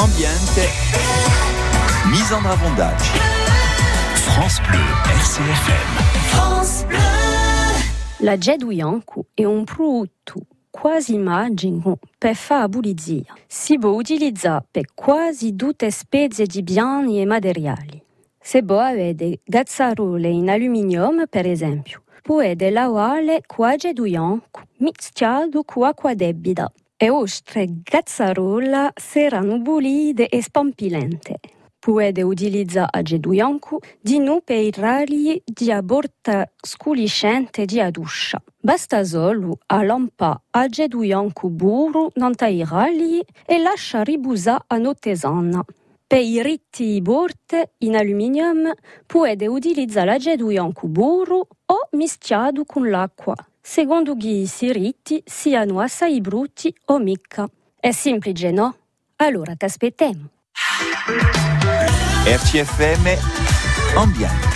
ambiente, mise en avondage. France Bleu, RCFM. France Bleu. La Jedouyanku è un prodotto quasi magico per fare pulizia. Si può utilizzare per quasi tutte le specie di biani e materiali. Se può avere gazzarole in alluminio, per esempio, può lavare con la Jedouyanku mischiato con acqua debita e ostre gazzarola saranno pulite e spampilente. Puede utilizzare aggeduiancu di nu per i ragli di aborta sculiscente di aduscia. Basta solo a lampa aggeduiancu buru nanta i ragli e lascia ribusa a notesana. Per i ritti borte in aluminium puede utilizzare l'aggeduiancu buru o mischiato con l'acqua secondo chi si ritti siano assai brutti o mica. È semplice, no? Allora ti aspettiamo. RCFM Ambiente.